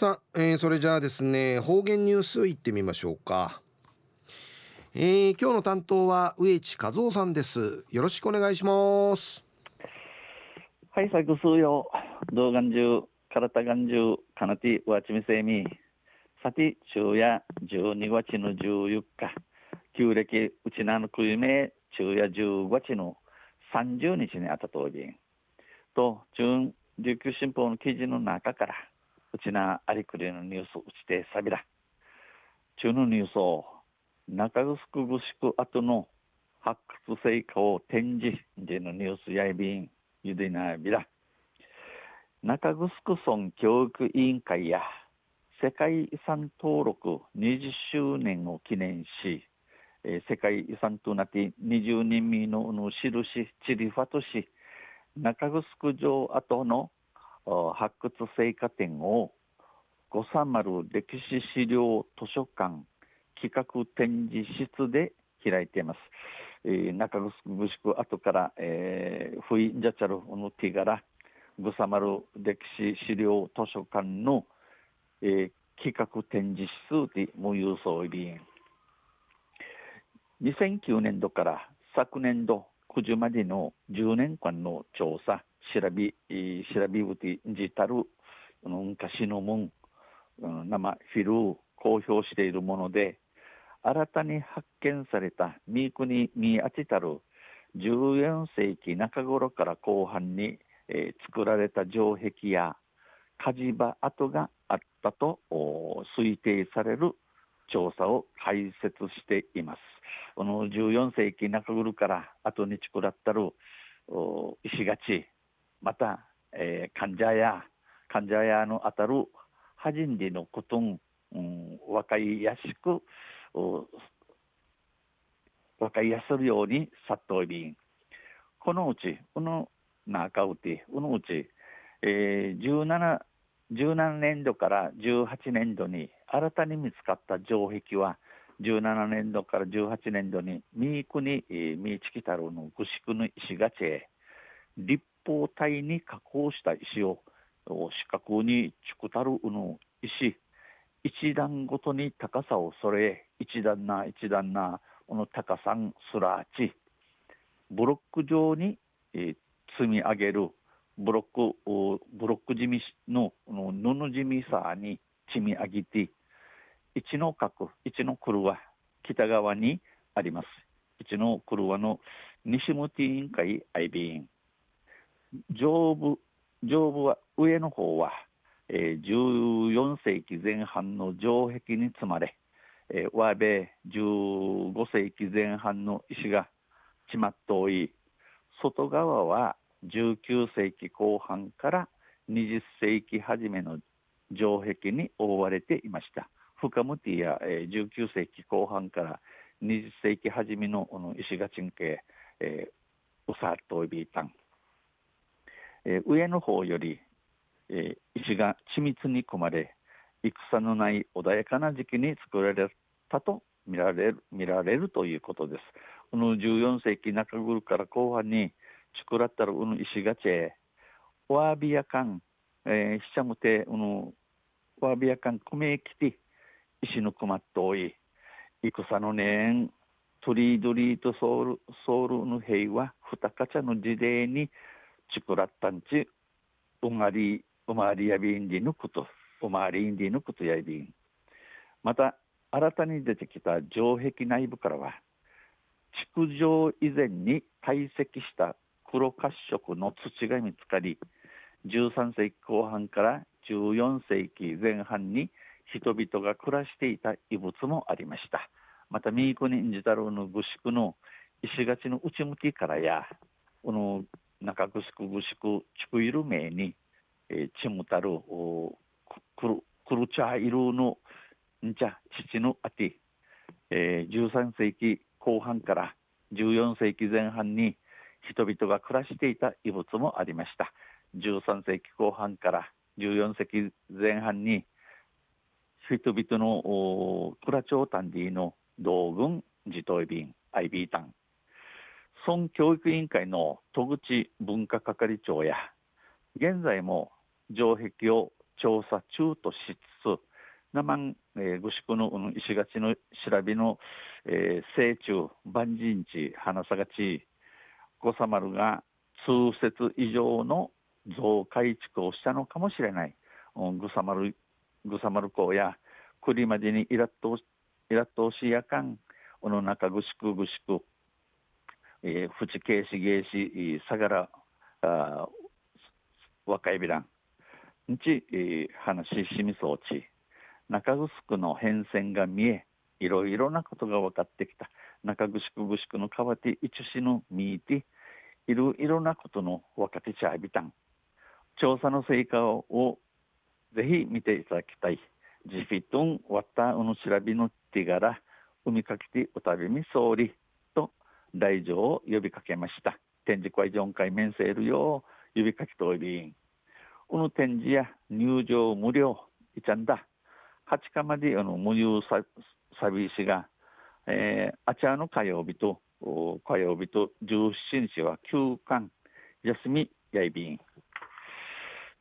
さあ、えー、それじゃあですね方言ニュースいってみましょうか、えー、今日の担当は植地和夫さんです。よろしくお願いします。はい作数よ動画中体がん中かなてわちみせみ。さて昼夜12月の14日。旧暦うちなのくいめ昼夜15月の30日にあたとり。と中琉球新報の記事の中からうちなありくりのニュースうちてさびら中のニュースを中城ぐしく後の発掘成果を展示でのニュースやいびんゆでなびら中城村教育委員会や世界遺産登録20周年を記念し、えー、世界遺産となって20人民のの印チリファト市中城城跡の発掘成果展を五三丸歴史資料図書館企画展示室で開いています。えー、中城宿後から、えー、ふいんじゃちゃるのティガラぐさまる歴史資料図書館の、えー、企画展示室で無郵送便2009年度から昨年度9時までの10年間の調査調べ調べうてじたる昔のもん生フィルを公表しているもので新たに発見された三国三あちたる14世紀中頃から後半に、えー、作られた城壁や火事場跡があったと推定される調査を開設しています。この14世紀中頃から後に作らったる石垣また、えー、患者や患者やのあたるはじんでのことん、うん、分かりやすく分かりやするように殺到便このうちこの中うてこのうち、えー、17 17年度から18年度に新たに見つかった城壁は17年度から18年度に三井国三木太郎の具宿の石がちへ。立方体に加工した石を四角にちくたるうの石。一段ごとに高さをそれ一段な一段なこの高さんすらち。ブロック状に、えー、積み上げる。ブロックブロック地味のの布地味さに積み上げて一の角一の黒は北側にあります。一の黒はの西向委員会 IB 上部上部は上の方は、えー、14世紀前半の城壁に積まれ、えー、上辺15世紀前半の石がちまっとおい外側は19世紀後半から20世紀初めの城壁に覆われていました。深ムティや、えー、19世紀後半から20世紀初めのの石垣鎮系、えー、ウサートイビータン、えー、上の方より、えー、石が緻密に組まれ戦のない穏やかな時期に作られたと見られる見られるということです。この14世紀中頃から後半に作らったらうぬ石がちえわびやかん、えー、しちゃむてうぬわびやかんくめきて石のくまっとおい戦のねんトリードリーとソウルソウルの平和ふたかちゃの時代に作らったんちうまりうまりやびんでぬくとうまりんでぬくとやびん。また新たに出てきた城壁内部からは築城以前に堆積した黒褐色の土が見つかり13世紀後半から14世紀前半に人々が暮らしていた遺物もありました。また三国にじたるの具宿の石垣の内向きからやこの中城具宿地いる名に、えー、ちむたるくるくるちゃいるのんちゃ父のあて、えー、13世紀後半から14世紀前半に人々が暮らしていた遺物もありました。13世紀後半から14世紀前半に人々のクラチョウタンディの道軍自頭便 IB タン村教育委員会の戸口文化係長や現在も城壁を調査中としつつ生ん、えー、ぐしくの、うん、石垣の調べの、えー、成虫万人地花さがちごさまるが通説以上の増改築をしたのかもしれない、うん、ぐさまるぐさまる港や栗までにイラッとイラッとしやかん。おの中ぐしくぐしく、えー、ふちけいしげいしさがらあ若いびらんんち、えー、話しみそうち中城の変遷が見えいろいろなことが分かってきた。中城城の川手一種の見いていろいろなことの分かってちゃびたん。調査の成果をぜひ見ていただきたい。ジフィトンワッタウの調べの手柄海かけてお食べみ総理。と来場を呼びかけました。展示会4回面せるよう呼びかけておりこの展示や入場無料いちゃんだ。8日まであの無料ササビーが、えー、あちらの火曜日と火曜日と17日は休館。休みやいびん。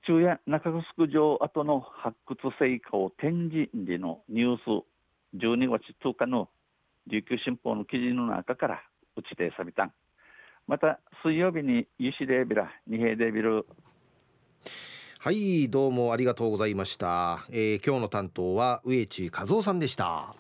昼夜中城城跡の発掘成果を展示でのニュース。12月10日の琉球新報の記事の中から打ちてさびたん。また水曜日にユシデービラ二平デビル。はいどうもありがとうございました、えー、今日の担当は植地和夫さんでした。